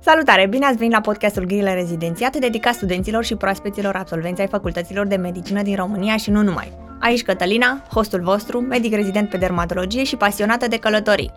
Salutare! Bine ați venit la podcastul Grile Rezidențiat, dedicat studenților și proaspeților absolvenți ai facultăților de medicină din România și nu numai. Aici Cătălina, hostul vostru, medic rezident pe dermatologie și pasionată de călătorii.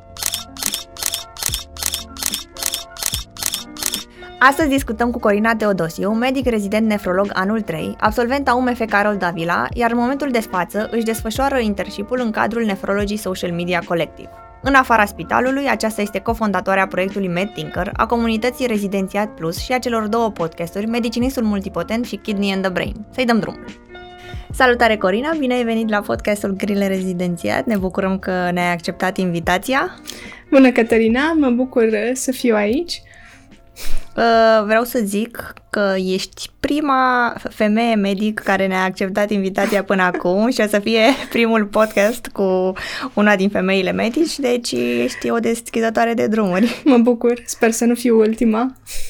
Astăzi discutăm cu Corina Teodosiu, medic rezident nefrolog anul 3, absolvent a UMF Carol Davila, iar în momentul de față își desfășoară internship în cadrul Nephrology Social Media Collective. În afara spitalului, aceasta este cofondatoarea proiectului MedThinker, a comunității Rezidențiat Plus și a celor două podcasturi, Medicinistul Multipotent și Kidney and the Brain. Să-i dăm drumul! Salutare Corina, bine ai venit la podcastul Grile Rezidențiat, ne bucurăm că ne-ai acceptat invitația. Bună Caterina, mă bucur să fiu aici. Uh, vreau să zic că ești prima femeie medic care ne-a acceptat invitația până acum și o să fie primul podcast cu una din femeile medici, deci ești o deschizătoare de drumuri. Mă bucur, sper să nu fiu ultima.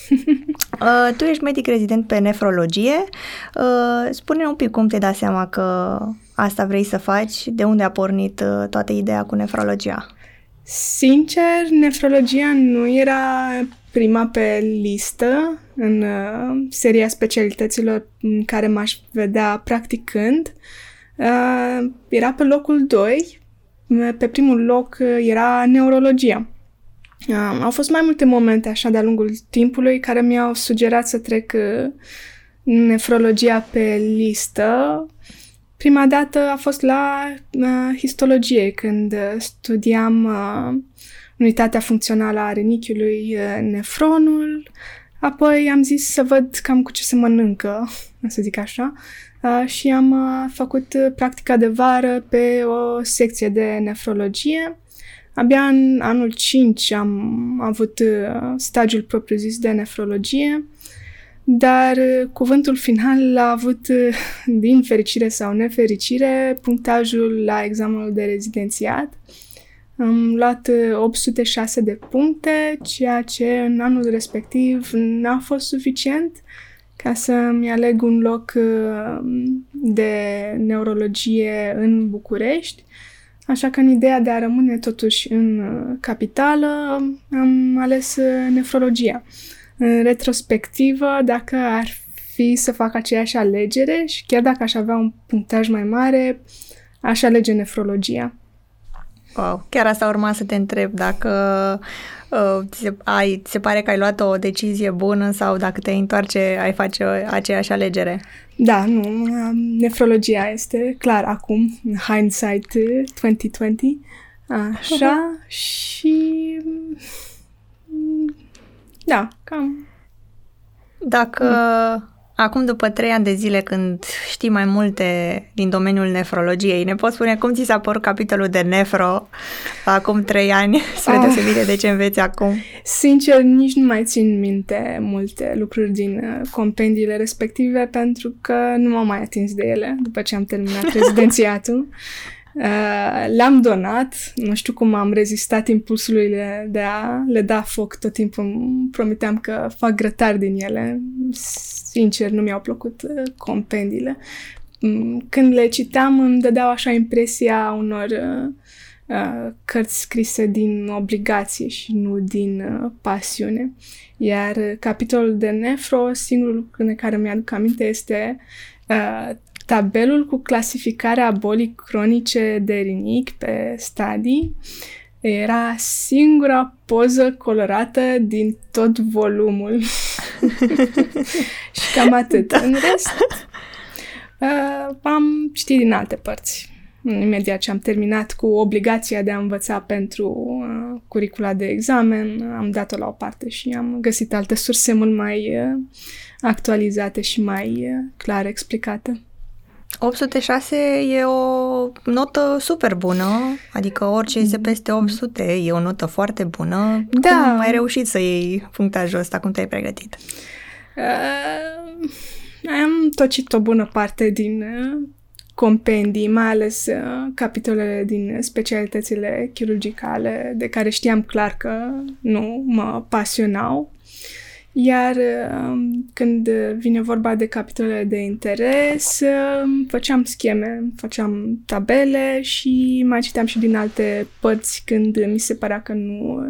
Uh, tu ești medic rezident pe nefrologie. Uh, spune un pic cum te dai seama că asta vrei să faci, de unde a pornit toată ideea cu nefrologia? Sincer, nefrologia nu era prima pe listă în uh, seria specialităților în care m-aș vedea practicând. Uh, era pe locul 2. Pe primul loc uh, era neurologia. Uh, au fost mai multe momente așa de-a lungul timpului care mi-au sugerat să trec uh, nefrologia pe listă. Prima dată a fost la uh, histologie, când uh, studiam uh, unitatea funcțională a renichiului, nefronul. Apoi am zis să văd cam cu ce se mănâncă, să zic așa, și am făcut practica de vară pe o secție de nefrologie. Abia în anul 5 am avut stagiul propriu-zis de nefrologie, dar cuvântul final a avut, din fericire sau nefericire, punctajul la examenul de rezidențiat. Am luat 806 uh, de puncte, ceea ce în anul respectiv n-a fost suficient ca să-mi aleg un loc uh, de neurologie în București. Așa că în ideea de a rămâne totuși în uh, capitală, am ales nefrologia. În retrospectivă, dacă ar fi să fac aceeași alegere și chiar dacă aș avea un punctaj mai mare, aș alege nefrologia. Wow. Chiar asta urma să te întreb dacă uh, ți, se, ai, ți se pare că ai luat o decizie bună sau dacă te întoarce, ai face aceeași alegere. Da, nu. Nefrologia este clar acum, hindsight 2020. Așa, și... Da, cam... Dacă... Mm Acum, după trei ani de zile, când știi mai multe din domeniul nefrologiei, ne poți spune cum ți s-a părut capitolul de nefro acum trei ani, spre oh. deosebire de ce înveți acum? Sincer, nici nu mai țin minte multe lucruri din uh, compendiile respective, pentru că nu m-am mai atins de ele după ce am terminat rezidențiatul. Uh, le-am donat, nu știu cum am rezistat impulsului de a le da foc tot timpul, îmi promiteam că fac grătar din ele. Sincer, nu mi-au plăcut uh, compendiile. Mm, când le citeam, îmi dădeau așa impresia unor uh, uh, cărți scrise din obligație și nu din uh, pasiune. Iar capitolul de nefro, singurul lucru de care mi-aduc aminte este uh, tabelul cu clasificarea bolii cronice de rinic pe stadii era singura poză colorată din tot volumul. și cam atât. Da. În rest, uh, am citit din alte părți. Imediat ce am terminat cu obligația de a învăța pentru uh, curicula de examen, am dat-o la o parte și am găsit alte surse mult mai uh, actualizate și mai uh, clar explicate. 806 e o notă super bună, adică orice este peste 800 e o notă foarte bună. Da. Cum ai reușit să iei punctajul ăsta? Cum te-ai pregătit? Uh, am tocit o bună parte din uh, compendii, mai ales uh, capitolele din specialitățile chirurgicale, de care știam clar că nu mă pasionau. Iar um, când vine vorba de capitolele de interes, um, făceam scheme, făceam tabele și mai citeam și din alte părți când mi se părea că nu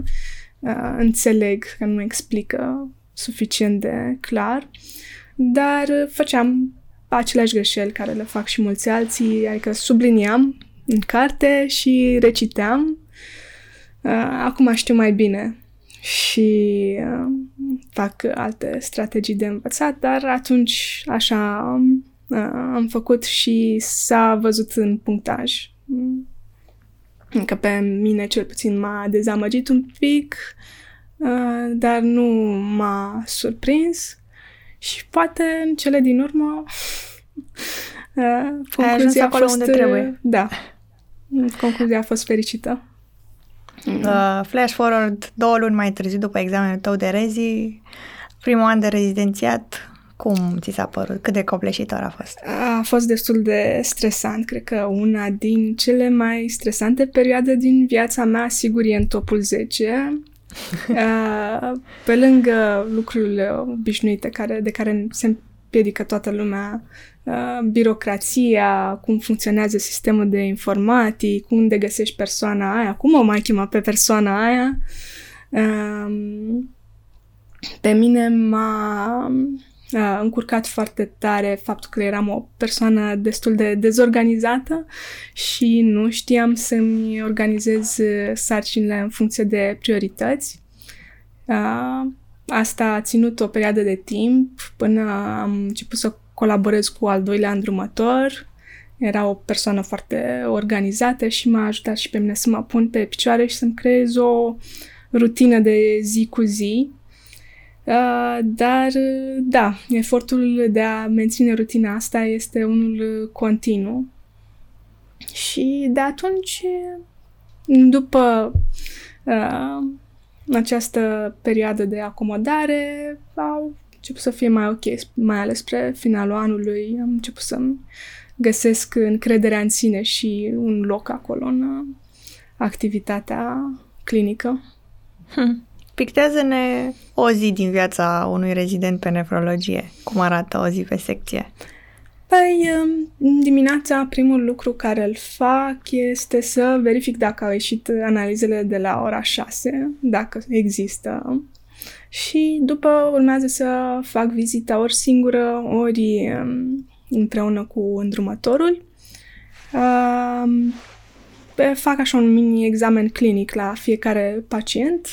uh, înțeleg, că nu explică suficient de clar, dar făceam aceleași greșeli care le fac și mulți alții, adică subliniam în carte și reciteam. Uh, acum știu mai bine și uh, fac alte strategii de învățat, dar atunci așa uh, am făcut și s-a văzut în punctaj. Încă pe mine cel puțin m-a dezamăgit un pic, uh, dar nu m-a surprins și poate în cele din urmă uh, concluzia a fost... unde trebuie. Da. Concluzia a fost fericită. Uh, flash forward două luni mai târziu după examenul tău de rezi, primul an de rezidențiat, cum ți s-a părut? Cât de copleșitor a fost? A fost destul de stresant. Cred că una din cele mai stresante perioade din viața mea, sigur, e în topul 10. Pe lângă lucrurile obișnuite care, de care se împiedică toată lumea, birocrația, cum funcționează sistemul de informatic, unde găsești persoana aia, cum o mai chema pe persoana aia. Pe mine m-a a încurcat foarte tare faptul că eram o persoană destul de dezorganizată și nu știam să-mi organizez sarcinile în funcție de priorități. Asta a ținut o perioadă de timp până am început să colaborez cu al doilea îndrumător. Era o persoană foarte organizată și m-a ajutat și pe mine să mă pun pe picioare și să-mi creez o rutină de zi cu zi Uh, dar, da, efortul de a menține rutina asta este unul continuu. Și de atunci, după uh, această perioadă de acomodare, au început să fie mai ok, mai ales spre finalul anului. Am început să-mi găsesc încrederea în sine și un loc acolo în activitatea clinică. Hmm. Pictează-ne o zi din viața unui rezident pe nefrologie. Cum arată o zi pe secție? Păi, um, dimineața primul lucru care îl fac este să verific dacă au ieșit analizele de la ora 6, dacă există. Și după urmează să fac vizita ori singură, ori um, împreună cu îndrumătorul. Um, fac așa un mini examen clinic la fiecare pacient,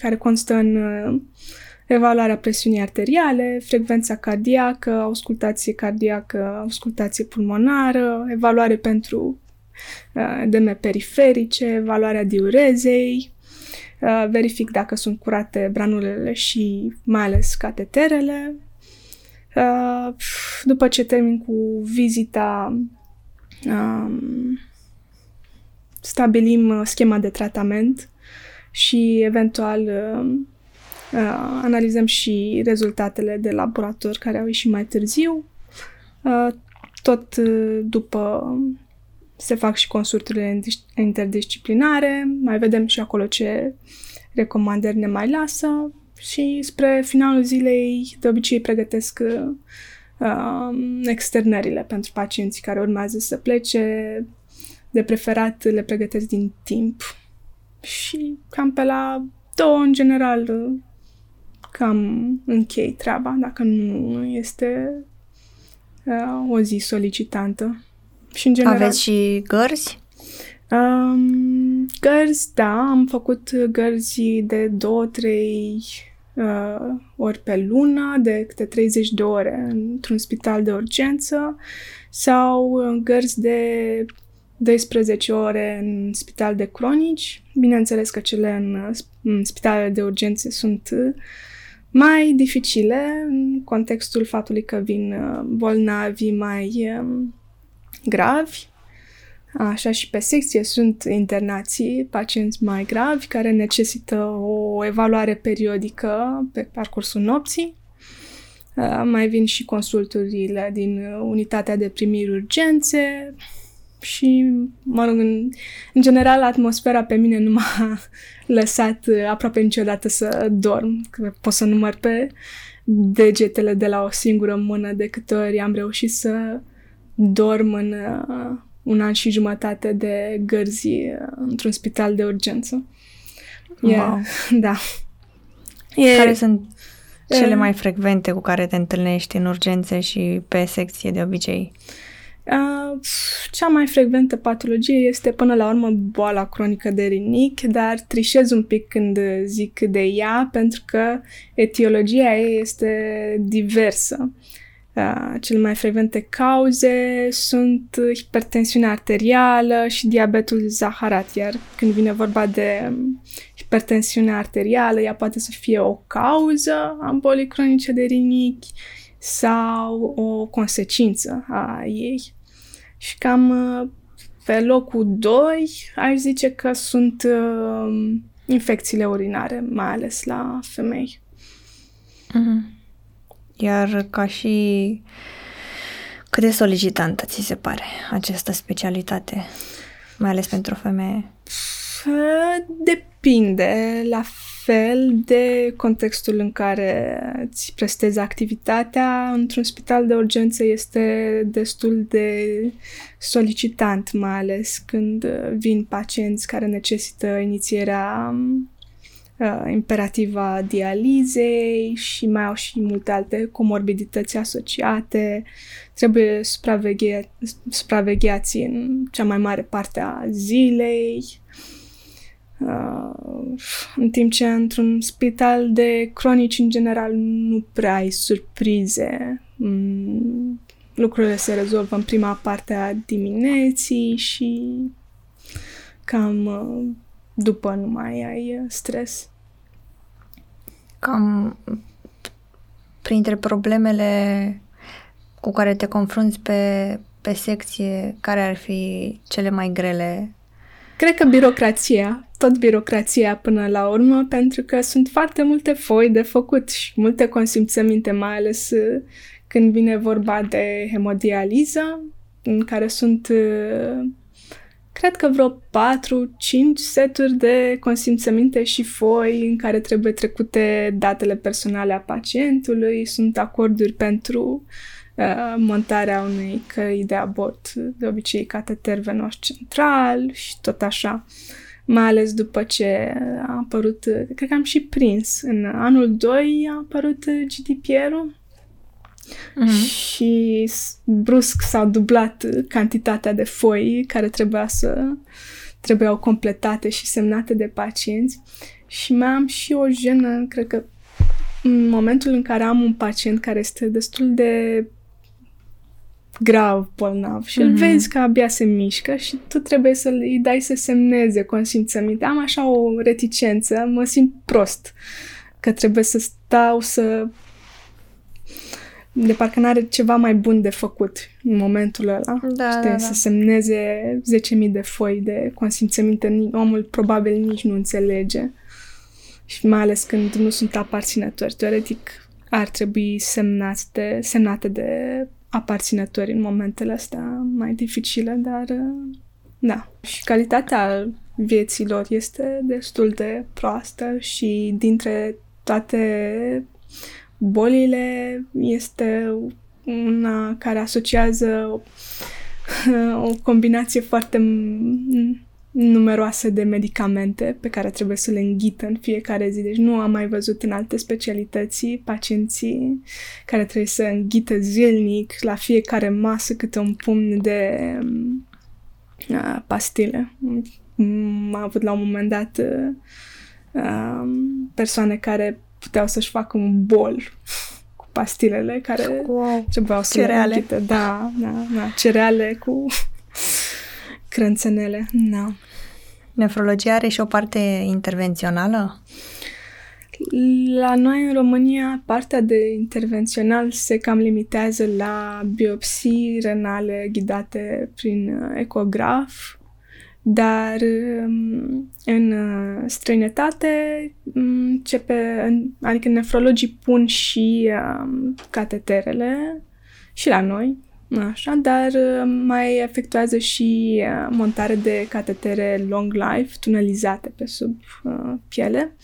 care constă în uh, evaluarea presiunii arteriale, frecvența cardiacă, auscultație cardiacă, auscultație pulmonară, evaluare pentru uh, deme periferice, evaluarea diurezei, uh, verific dacă sunt curate branulele și mai ales cateterele. După ce termin cu vizita, um, stabilim schema de tratament și eventual uh, uh, analizăm și rezultatele de laborator care au ieșit mai târziu. Uh, tot uh, după se fac și consulturile interdisciplinare, mai vedem și acolo ce recomandări ne mai lasă și spre finalul zilei de obicei pregătesc uh, externările pentru pacienții care urmează să plece. De preferat le pregătesc din timp și cam pe la două, în general, cam închei treaba, dacă nu este uh, o zi solicitantă. Și în general... Aveți și gărzi? Um, gărzi, da, am făcut gărzi de două, trei uh, ori pe lună, de câte 30 de ore într-un spital de urgență sau gărzi de 12 ore în spital de cronici. Bineînțeles că cele în, în spitalele de urgențe sunt uh, mai dificile în contextul faptului că vin uh, bolnavi mai um, gravi. Așa și pe secție sunt internații, pacienți mai gravi care necesită o evaluare periodică pe parcursul nopții. Uh, mai vin și consulturile din unitatea de primiri urgențe, și, mă rog, în, în general, atmosfera pe mine nu m-a lăsat uh, aproape niciodată să dorm. Că pot să număr pe degetele de la o singură mână de câte ori am reușit să dorm în uh, un an și jumătate de gărzi uh, într-un spital de urgență. E, wow. Da. E, care sunt cele mai frecvente cu care te întâlnești în urgențe și pe secție de obicei? cea mai frecventă patologie este până la urmă boala cronică de rinichi, dar trișez un pic când zic de ea pentru că etiologia ei este diversă. Cele mai frecvente cauze sunt hipertensiunea arterială și diabetul zaharat, iar când vine vorba de hipertensiunea arterială, ea poate să fie o cauză a bolii cronice de rinichi sau o consecință a ei. Și cam pe locul 2 aș zice că sunt uh, infecțiile urinare, mai ales la femei. Mm-hmm. Iar ca și cât de solicitantă ți se pare această specialitate, mai ales pentru femeie? Depinde la fel de contextul în care îți prestezi activitatea. Într-un spital de urgență este destul de solicitant, mai ales când vin pacienți care necesită inițierea uh, imperativa dializei și mai au și multe alte comorbidități asociate. Trebuie supraveghe- supravegheați în cea mai mare parte a zilei. Uh, în timp ce într-un spital de cronici, în general, nu prea ai surprize. Mm, lucrurile se rezolvă în prima parte a dimineții și cam uh, după nu mai ai uh, stres. Cam printre problemele cu care te confrunți pe, pe secție, care ar fi cele mai grele? Cred că birocrația, tot birocrația până la urmă, pentru că sunt foarte multe foi de făcut și multe consimțăminte, mai ales uh, când vine vorba de hemodializă, în care sunt uh, cred că vreo 4-5 seturi de consimțăminte și foi în care trebuie trecute datele personale a pacientului, sunt acorduri pentru uh, montarea unei căi de abort, de obicei cateter venos central și tot așa. Mai ales după ce a apărut, cred că am și prins, în anul 2 a apărut GDPR-ul, Mm-hmm. Și brusc s-au dublat cantitatea de foi care trebuia să trebuiau completate și semnate de pacienți. Și mai am și o jenă, cred că în momentul în care am un pacient care este destul de grav bolnav și mm-hmm. îl vezi că abia se mișcă și tu trebuie să îi dai să semneze consimțăminte. Am așa o reticență, mă simt prost că trebuie să stau să de parcă n-are ceva mai bun de făcut în momentul ăla. Da, știi, da, da. Să semneze 10.000 de foi de consimțăminte, omul probabil nici nu înțelege. Și mai ales când nu sunt aparținători. Teoretic ar trebui semnate, semnate de aparținători în momentele astea mai dificile, dar da. Și calitatea vieților este destul de proastă și dintre toate bolile este una care asociază o, o combinație foarte numeroasă de medicamente pe care trebuie să le înghită în fiecare zi. Deci nu am mai văzut în alte specialități pacienții care trebuie să înghită zilnic la fiecare masă câte un pumn de uh, pastile. Am avut la un moment dat uh, persoane care puteau să-și facă un bol cu pastilele care wow. trebuiau să cereale. le Da, da, da, cereale cu crânțenele. Da. Nefrologia are și o parte intervențională? La noi în România, partea de intervențional se cam limitează la biopsii renale ghidate prin ecograf, dar um, în uh, străinătate um, începe, adică nefrologii pun și um, cateterele și la noi, așa, dar um, mai efectuează și uh, montare de catetere long life, tunelizate pe sub uh, piele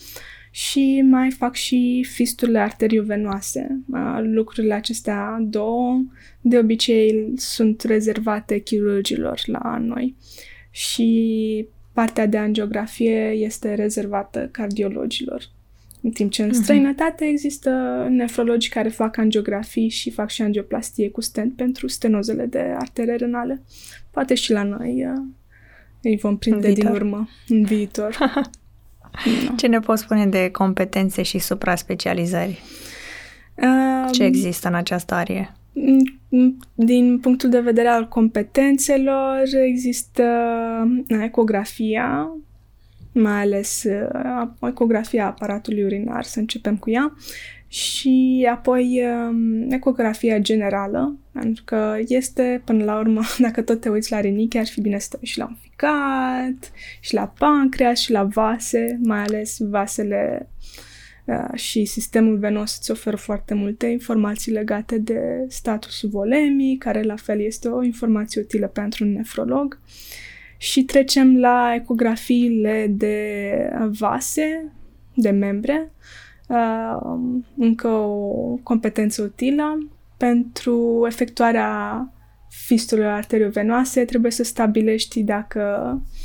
și mai fac și fisturile arteriovenoase. Uh, lucrurile acestea două de obicei sunt rezervate chirurgilor la noi. Și partea de angiografie este rezervată cardiologilor. În timp ce în uh-huh. străinătate există nefrologi care fac angiografii și fac și angioplastie cu stent pentru stenozele de artere renale. Poate și la noi uh, îi vom prinde din urmă în viitor. no. Ce ne poți spune de competențe și supra-specializări? Ce există în această arie? Din punctul de vedere al competențelor, există ecografia, mai ales uh, ecografia aparatului urinar, să începem cu ea, și apoi um, ecografia generală, pentru că este, până la urmă, dacă tot te uiți la rinichi, ar fi bine să te uiți și la un ficat, și la pancreas, și la vase, mai ales vasele uh, și sistemul venos îți oferă foarte multe informații legate de statusul volemii, care la fel este o informație utilă pentru un nefrolog. Și trecem la ecografiile de vase, de membre, uh, încă o competență utilă. Pentru efectuarea fistulelor arteriovenoase trebuie să stabilești dacă uh,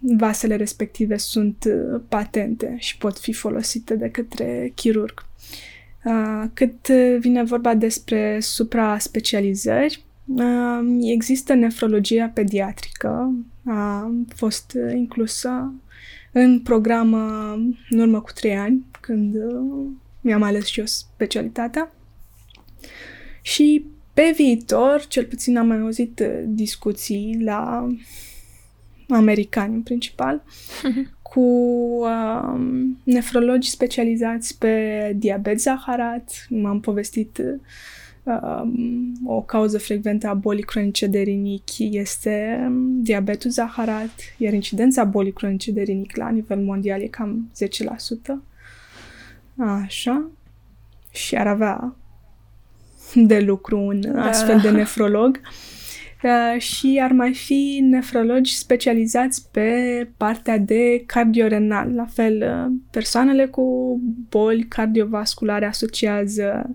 vasele respective sunt patente și pot fi folosite de către chirurg. Uh, cât vine vorba despre supra-specializări, uh, există nefrologia pediatrică, a fost inclusă în program în urmă cu trei ani, când uh, mi-am ales și eu specialitatea. Și pe viitor, cel puțin am mai auzit uh, discuții la americani în principal, cu uh, nefrologi specializați pe diabet zaharat. M-am povestit uh, Um, o cauză frecventă a bolii cronice de rinichi este um, diabetul zaharat, iar incidența bolii cronice de rinichi la nivel mondial e cam 10%. Așa. Și ar avea de lucru un da. astfel de nefrolog. Uh, și ar mai fi nefrologi specializați pe partea de cardiorenal. La fel, uh, persoanele cu boli cardiovasculare asociază uh,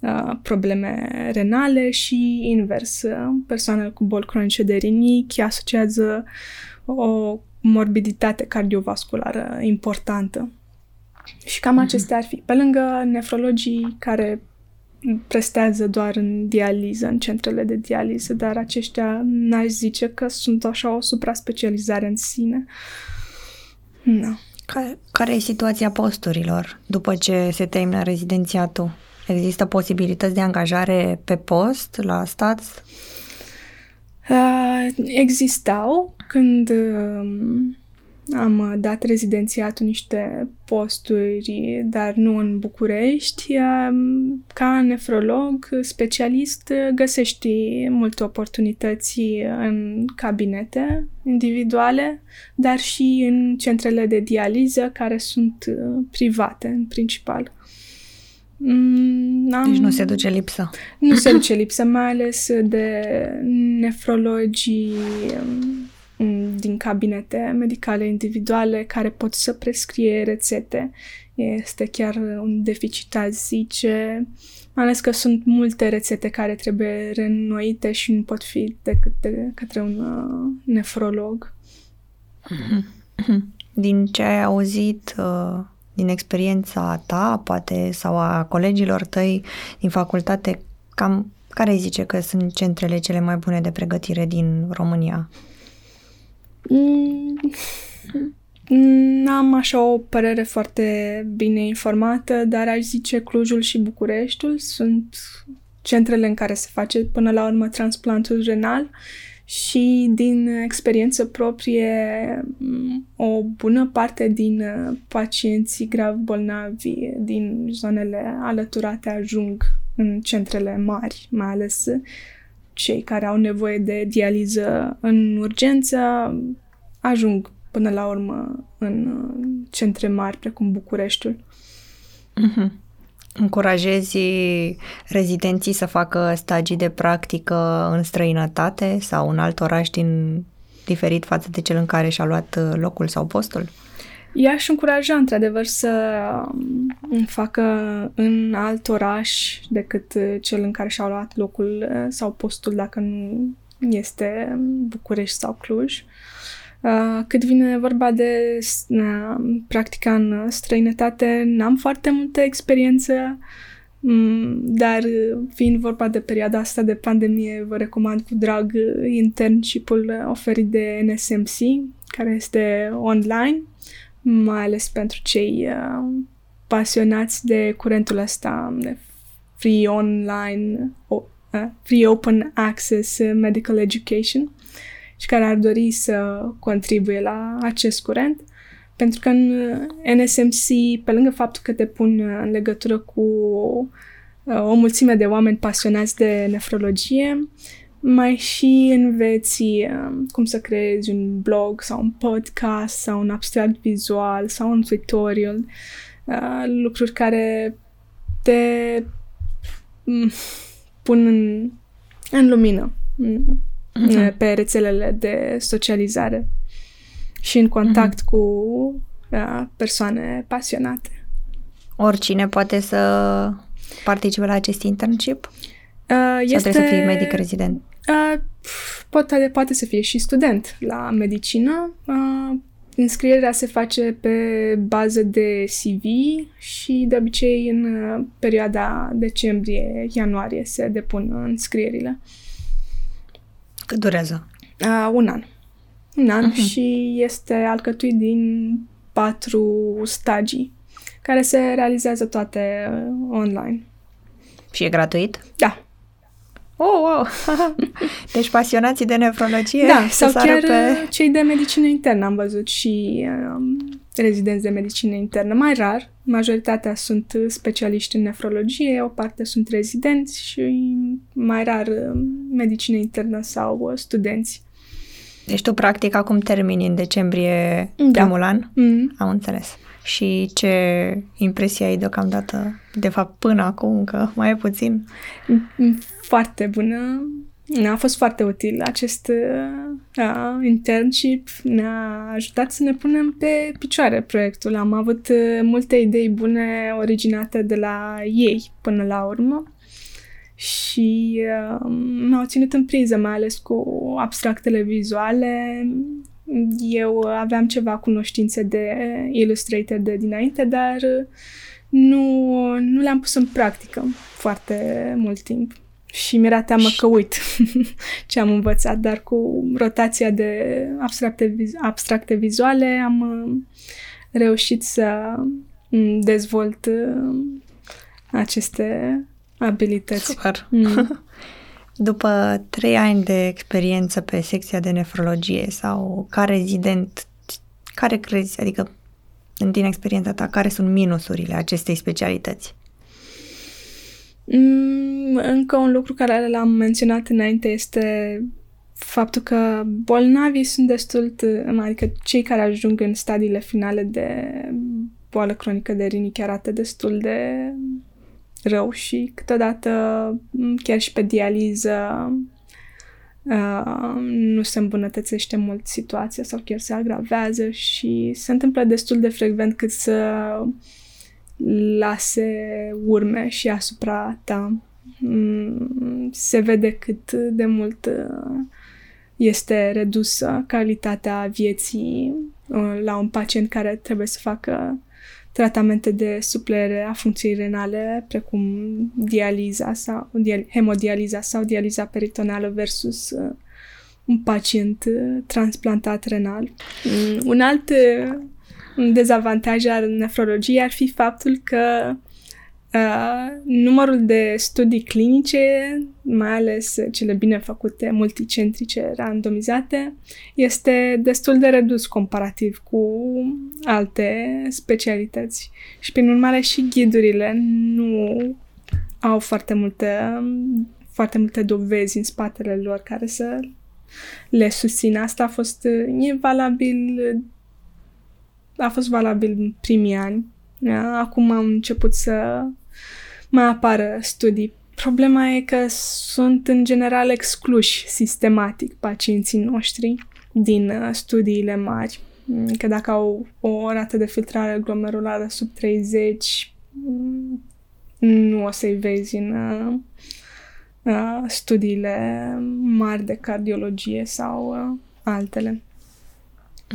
Uh, probleme renale și invers. Persoanele cu boli cronice de rinichi asociază o morbiditate cardiovasculară importantă. Și cam mm-hmm. acestea ar fi. Pe lângă nefrologii care prestează doar în dializă, în centrele de dializă, dar aceștia n-aș zice că sunt așa o supra-specializare în sine. No. Care, care e situația posturilor după ce se termină rezidențiatul? Există posibilități de angajare pe post la stat? Uh, existau când uh, am dat rezidențiatul niște posturi, dar nu în București. Uh, ca nefrolog specialist găsești multe oportunități în cabinete individuale, dar și în centrele de dializă care sunt uh, private în principal. Mm, am... Deci nu se duce lipsă. Nu se duce lipsă, mai ales de nefrologii mm, din cabinete medicale individuale care pot să prescrie rețete. Este chiar un deficit, aș zice, mai ales că sunt multe rețete care trebuie reînnoite și nu pot fi decât de către un uh, nefrolog. Din ce ai auzit, uh din experiența ta, poate, sau a colegilor tăi din facultate, cam care îi zice că sunt centrele cele mai bune de pregătire din România? N-am așa o părere foarte bine informată, dar aș zice Clujul și Bucureștiul sunt centrele în care se face până la urmă transplantul renal și din experiență proprie o bună parte din uh, pacienții grav bolnavi din zonele alăturate ajung în centrele mari, mai ales cei care au nevoie de dializă în urgență ajung până la urmă în uh, centre mari precum Bucureștiul. Mm-hmm încurajezi rezidenții să facă stagii de practică în străinătate sau în alt oraș din diferit față de cel în care și-a luat uh, locul sau postul? I-aș încuraja, într-adevăr, să um, facă în alt oraș decât uh, cel în care și-a luat locul uh, sau postul, dacă nu este București sau Cluj. Uh, cât vine vorba de uh, practica în străinătate, n-am foarte multă experiență, um, dar fiind vorba de perioada asta de pandemie, vă recomand cu drag internship-ul oferit de NSMC, care este online, mai ales pentru cei uh, pasionați de curentul ăsta de free online, uh, free open access medical education și care ar dori să contribuie la acest curent. Pentru că în NSMC, pe lângă faptul că te pun în legătură cu uh, o mulțime de oameni pasionați de nefrologie, mai și înveți um, cum să creezi un blog sau un podcast sau un abstract vizual sau un tutorial, uh, lucruri care te um, pun în, în lumină uh-huh. pe rețelele de socializare și în contact uh-huh. cu uh, persoane pasionate. Oricine poate să participe la acest internship? Uh, este... Sau trebuie să fie medic rezident? Uh, poate, poate să fie și student la medicină. Uh, înscrierea se face pe bază de CV și de obicei în uh, perioada decembrie-ianuarie se depun înscrierile. Cât durează? Uh, un an. Un an uh-huh. și este alcătuit din patru stagii care se realizează toate uh, online. Și e gratuit? Da. Oh, wow! deci pasionații de nefrologie Da, sau chiar pe... Uh, cei de medicină internă am văzut și um, rezidenți de medicină internă. Mai rar, majoritatea sunt specialiști în nefrologie, o parte sunt rezidenți și mai rar um, medicină internă sau uh, studenți. Deci tu practic acum termini în decembrie da. primul an? Mm. Am înțeles. Și ce impresie ai deocamdată? De fapt, până acum încă mai e puțin? Foarte bună. A fost foarte util acest uh, internship. Ne-a ajutat să ne punem pe picioare proiectul. Am avut uh, multe idei bune originate de la ei până la urmă și uh, m-au ținut în priză, mai ales cu abstractele vizuale, eu aveam ceva cunoștințe de Illustrator de dinainte, dar nu, nu le-am pus în practică foarte mult timp. Și mi-era teamă că uit ce am învățat, dar cu rotația de abstracte, abstracte vizuale am uh, reușit să mm, dezvolt uh, aceste abilități. Super! Mm. După trei ani de experiență pe secția de nefrologie sau ca rezident, care crezi, adică în din experiența ta, care sunt minusurile acestei specialități? Mm, încă un lucru care l-am menționat înainte este faptul că bolnavii sunt destul, adică cei care ajung în stadiile finale de boală cronică de rinichi arată destul de rău și câteodată chiar și pe dializă uh, nu se îmbunătățește mult situația sau chiar se agravează și se întâmplă destul de frecvent cât să lase urme și asupra ta. Mm, se vede cât de mult uh, este redusă calitatea vieții uh, la un pacient care trebuie să facă tratamente de suplere a funcției renale, precum dializa sau hemodializa sau dializa peritoneală versus uh, un pacient uh, transplantat renal. Mm, un alt uh, dezavantaj al nefrologiei ar fi faptul că Uh, numărul de studii clinice, mai ales cele bine făcute, multicentrice, randomizate, este destul de redus comparativ cu alte specialități. Și, prin urmare, și ghidurile nu au foarte multe, foarte multe dovezi în spatele lor care să le susțină. Asta a fost e valabil a fost valabil în primii ani. Acum am început să mai apară studii. Problema e că sunt în general excluși sistematic pacienții noștri din uh, studiile mari. Mm, că dacă au o rată de filtrare glomerulară sub 30, mm, nu o să-i vezi în uh, uh, studiile mari de cardiologie sau uh, altele.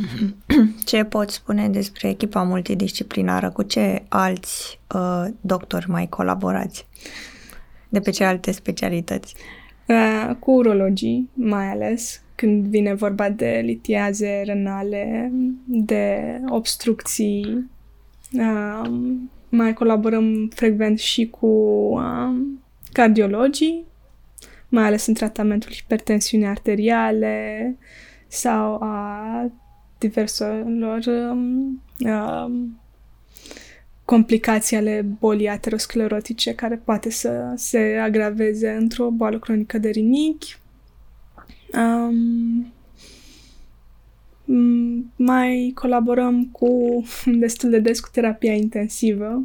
Ce poți spune despre echipa multidisciplinară? Cu ce alți uh, doctori mai colaborați? De pe ce alte specialități? Uh, cu urologii, mai ales, când vine vorba de litiaze renale, de obstrucții. Uh, mai colaborăm frecvent și cu uh, cardiologii, mai ales în tratamentul hipertensiunii arteriale sau a diverselor um, um, complicații ale bolii aterosclerotice care poate să se agraveze într-o boală cronică de rinichi. Um, mai colaborăm cu destul de des cu terapia intensivă.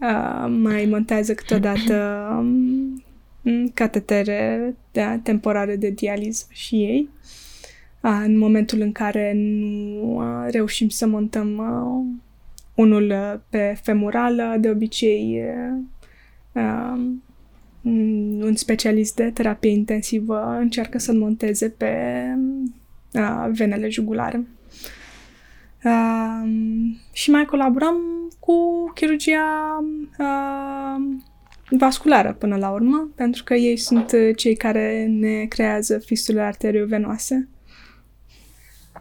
Uh, mai montează câteodată um, catetere de, temporare de dializă și ei. Uh, în momentul în care nu uh, reușim să montăm uh, unul uh, pe femurală, de obicei uh, un specialist de terapie intensivă încearcă să-l monteze pe uh, venele jugulare. Uh, și mai colaborăm cu chirurgia uh, vasculară până la urmă, pentru că ei sunt cei care ne creează fistule arteriovenoase.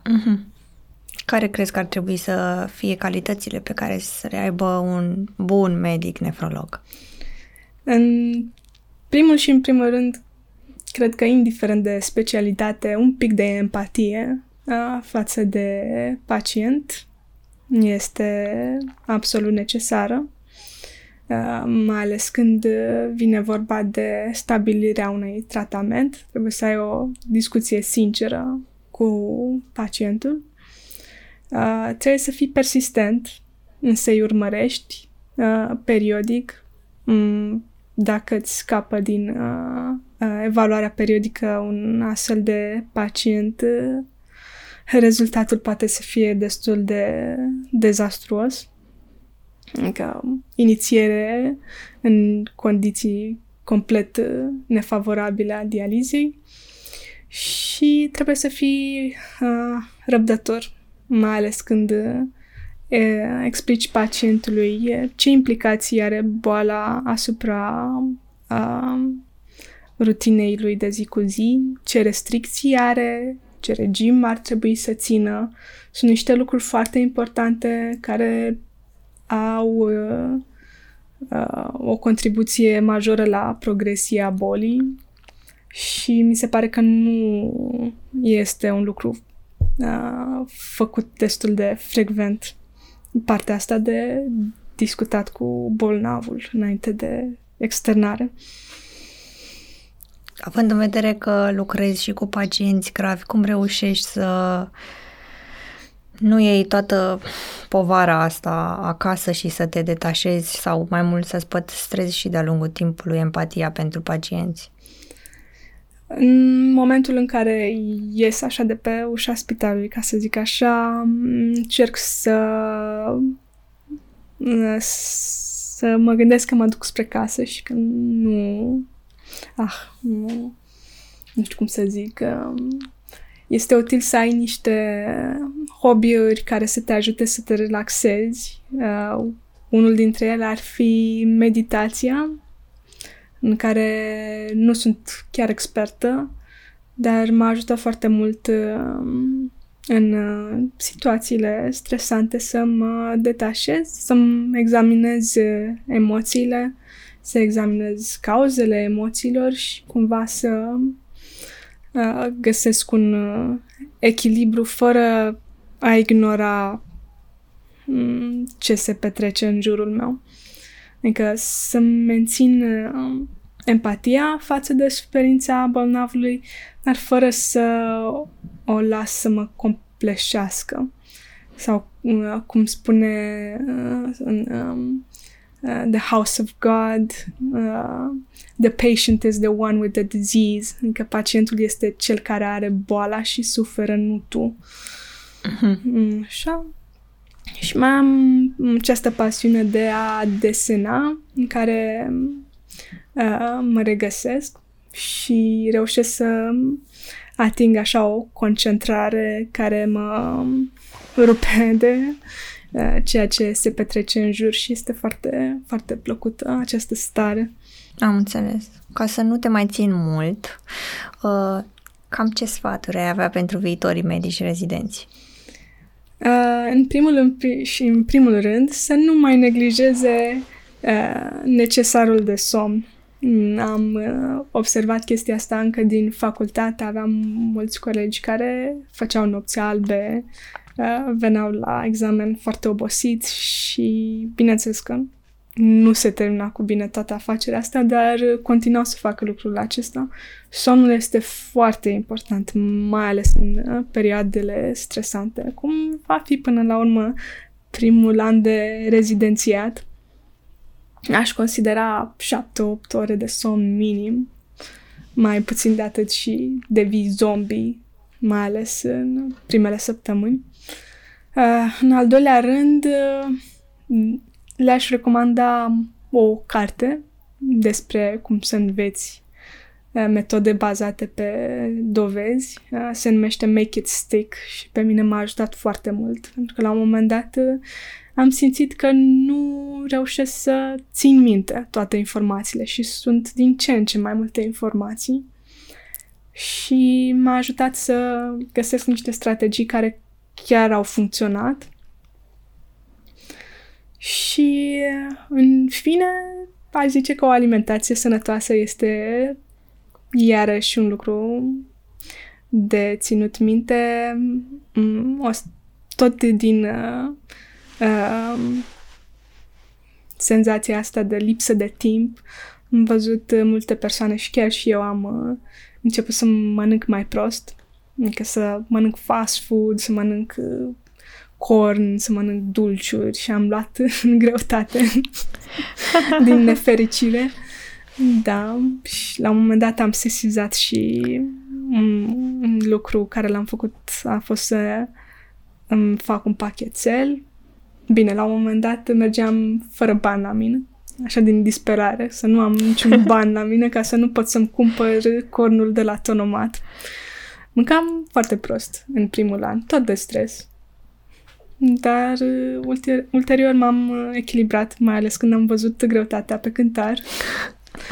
Mm-hmm. Care crezi că ar trebui să fie calitățile pe care să le aibă un bun medic nefrolog? În primul și în primul rând, cred că indiferent de specialitate, un pic de empatie a, față de pacient este absolut necesară, a, mai ales când vine vorba de stabilirea unui tratament. Trebuie să ai o discuție sinceră cu pacientul Uh, trebuie să fii persistent, să-i urmărești uh, periodic. Um, dacă îți scapă din uh, uh, evaluarea periodică un astfel de pacient, uh, rezultatul poate să fie destul de dezastruos. Încă inițiere în condiții complet uh, nefavorabile a dializei și trebuie să fii uh, răbdător mai ales când e, explici pacientului ce implicații are boala asupra a, rutinei lui de zi cu zi, ce restricții are, ce regim ar trebui să țină. Sunt niște lucruri foarte importante care au a, a, o contribuție majoră la progresia bolii și mi se pare că nu este un lucru făcut destul de frecvent partea asta de discutat cu bolnavul înainte de externare. Având în vedere că lucrezi și cu pacienți gravi, cum reușești să nu iei toată povara asta acasă și să te detașezi sau mai mult să-ți păstrezi și de-a lungul timpului empatia pentru pacienți? În momentul în care ies așa de pe ușa spitalului, ca să zic așa, încerc să să mă gândesc că mă duc spre casă și că nu... Ah, nu... Nu știu cum să zic. Um, este util să ai niște hobby-uri care să te ajute să te relaxezi. Uh, unul dintre ele ar fi meditația în care nu sunt chiar expertă, dar m-a ajutat foarte mult um, în uh, situațiile stresante să mă detașez, să-mi examinez uh, emoțiile, să examinez cauzele emoțiilor și cumva să uh, găsesc un echilibru fără a ignora mm, ce se petrece în jurul meu. Adică să mențin um, empatia față de suferința bolnavului, dar fără să o las să mă compleșească. Sau, uh, cum spune uh, în um, uh, The House of God, uh, the patient is the one with the disease. Adică pacientul este cel care are boala și suferă, nu tu. Uh-huh. Așa. Și mai am această pasiune de a desena, în care uh, mă regăsesc și reușesc să ating așa o concentrare care mă rupe de uh, ceea ce se petrece în jur și este foarte, foarte plăcută această stare. Am înțeles. Ca să nu te mai țin mult, uh, cam ce sfaturi ai avea pentru viitorii medici rezidenți? Uh, în primul și în primul rând să nu mai neglijeze uh, necesarul de somn. Am uh, observat chestia asta încă din facultate. Aveam mulți colegi care făceau nopți albe, uh, veneau la examen foarte obosiți și bineînțeles că nu se termina cu bine toată afacerea asta, dar continuau să facă lucrul acesta. Somnul este foarte important, mai ales în uh, perioadele stresante, cum va fi până la urmă primul an de rezidențiat. Aș considera 7-8 ore de somn minim, mai puțin de atât și devii zombie, mai ales în primele săptămâni. Uh, în al doilea rând, uh, le-aș recomanda o carte despre cum să înveți uh, metode bazate pe dovezi. Uh, se numește Make It Stick și pe mine m-a ajutat foarte mult, pentru că la un moment dat uh, am simțit că nu reușesc să țin minte toate informațiile și sunt din ce în ce mai multe informații și m-a ajutat să găsesc niște strategii care chiar au funcționat și, în fine, aș zice că o alimentație sănătoasă este iarăși un lucru de ținut minte, mm, o, tot din uh, uh, senzația asta de lipsă de timp. Am văzut multe persoane și chiar și eu am uh, început să mănânc mai prost, adică să mănânc fast food, să mănânc uh, corn, să mănânc dulciuri și am luat în greutate din nefericire. Da, și la un moment dat am sesizat și un, un lucru care l-am făcut a fost să îmi fac un pachetel. Bine, la un moment dat mergeam fără bani la mine, așa din disperare, să nu am niciun ban la mine ca să nu pot să-mi cumpăr cornul de la tonomat. Mâncam foarte prost în primul an, tot de stres. Dar uh, ulter- ulterior m-am uh, echilibrat, mai ales când am văzut greutatea pe cântar.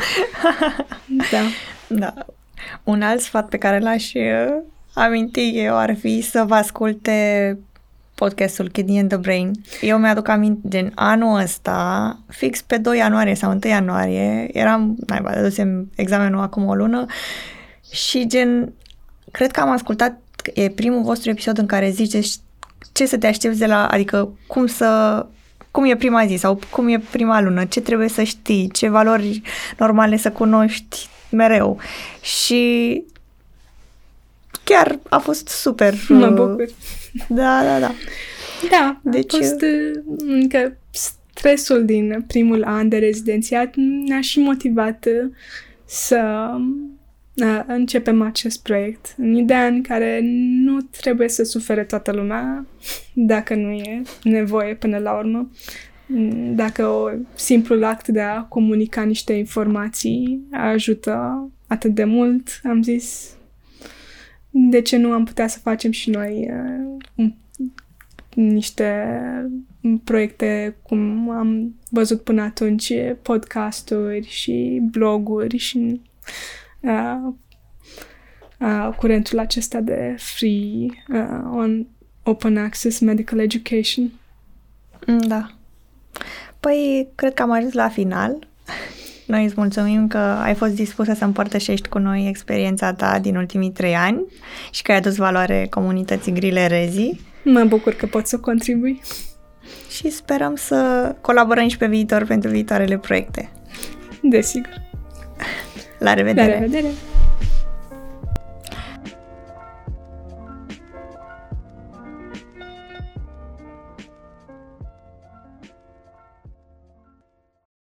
da. Da. Un alt sfat pe care l-aș uh, aminti eu ar fi să vă asculte podcastul Kidney and the Brain. Eu mi-aduc aminte din anul ăsta, fix pe 2 ianuarie sau 1 ianuarie, eram, naiba, dădusem examenul acum o lună și gen, cred că am ascultat, e primul vostru episod în care ziceți ce să te aștepți de la, adică cum să, cum e prima zi sau cum e prima lună, ce trebuie să știi, ce valori normale să cunoști mereu. Și chiar a fost super. Mă bucur. Da, da, da. Da, deci a fost încă stresul din primul an de rezidențiat ne-a și motivat să începem acest proiect în ideea în care nu trebuie să sufere toată lumea dacă nu e nevoie până la urmă. Dacă o simplul act de a comunica niște informații ajută atât de mult, am zis de ce nu am putea să facem și noi uh, niște proiecte cum am văzut până atunci, podcasturi și bloguri și uh, uh, curentul acesta de free uh, on open access medical education. Mm, da. Păi, cred că am ajuns la final. Noi îți mulțumim că ai fost dispusă să împărtășești cu noi experiența ta din ultimii trei ani și că ai adus valoare comunității Grile Rezi. Mă bucur că pot să contribui. Și sperăm să colaborăm și pe viitor pentru viitoarele proiecte. Desigur. La revedere! La revedere!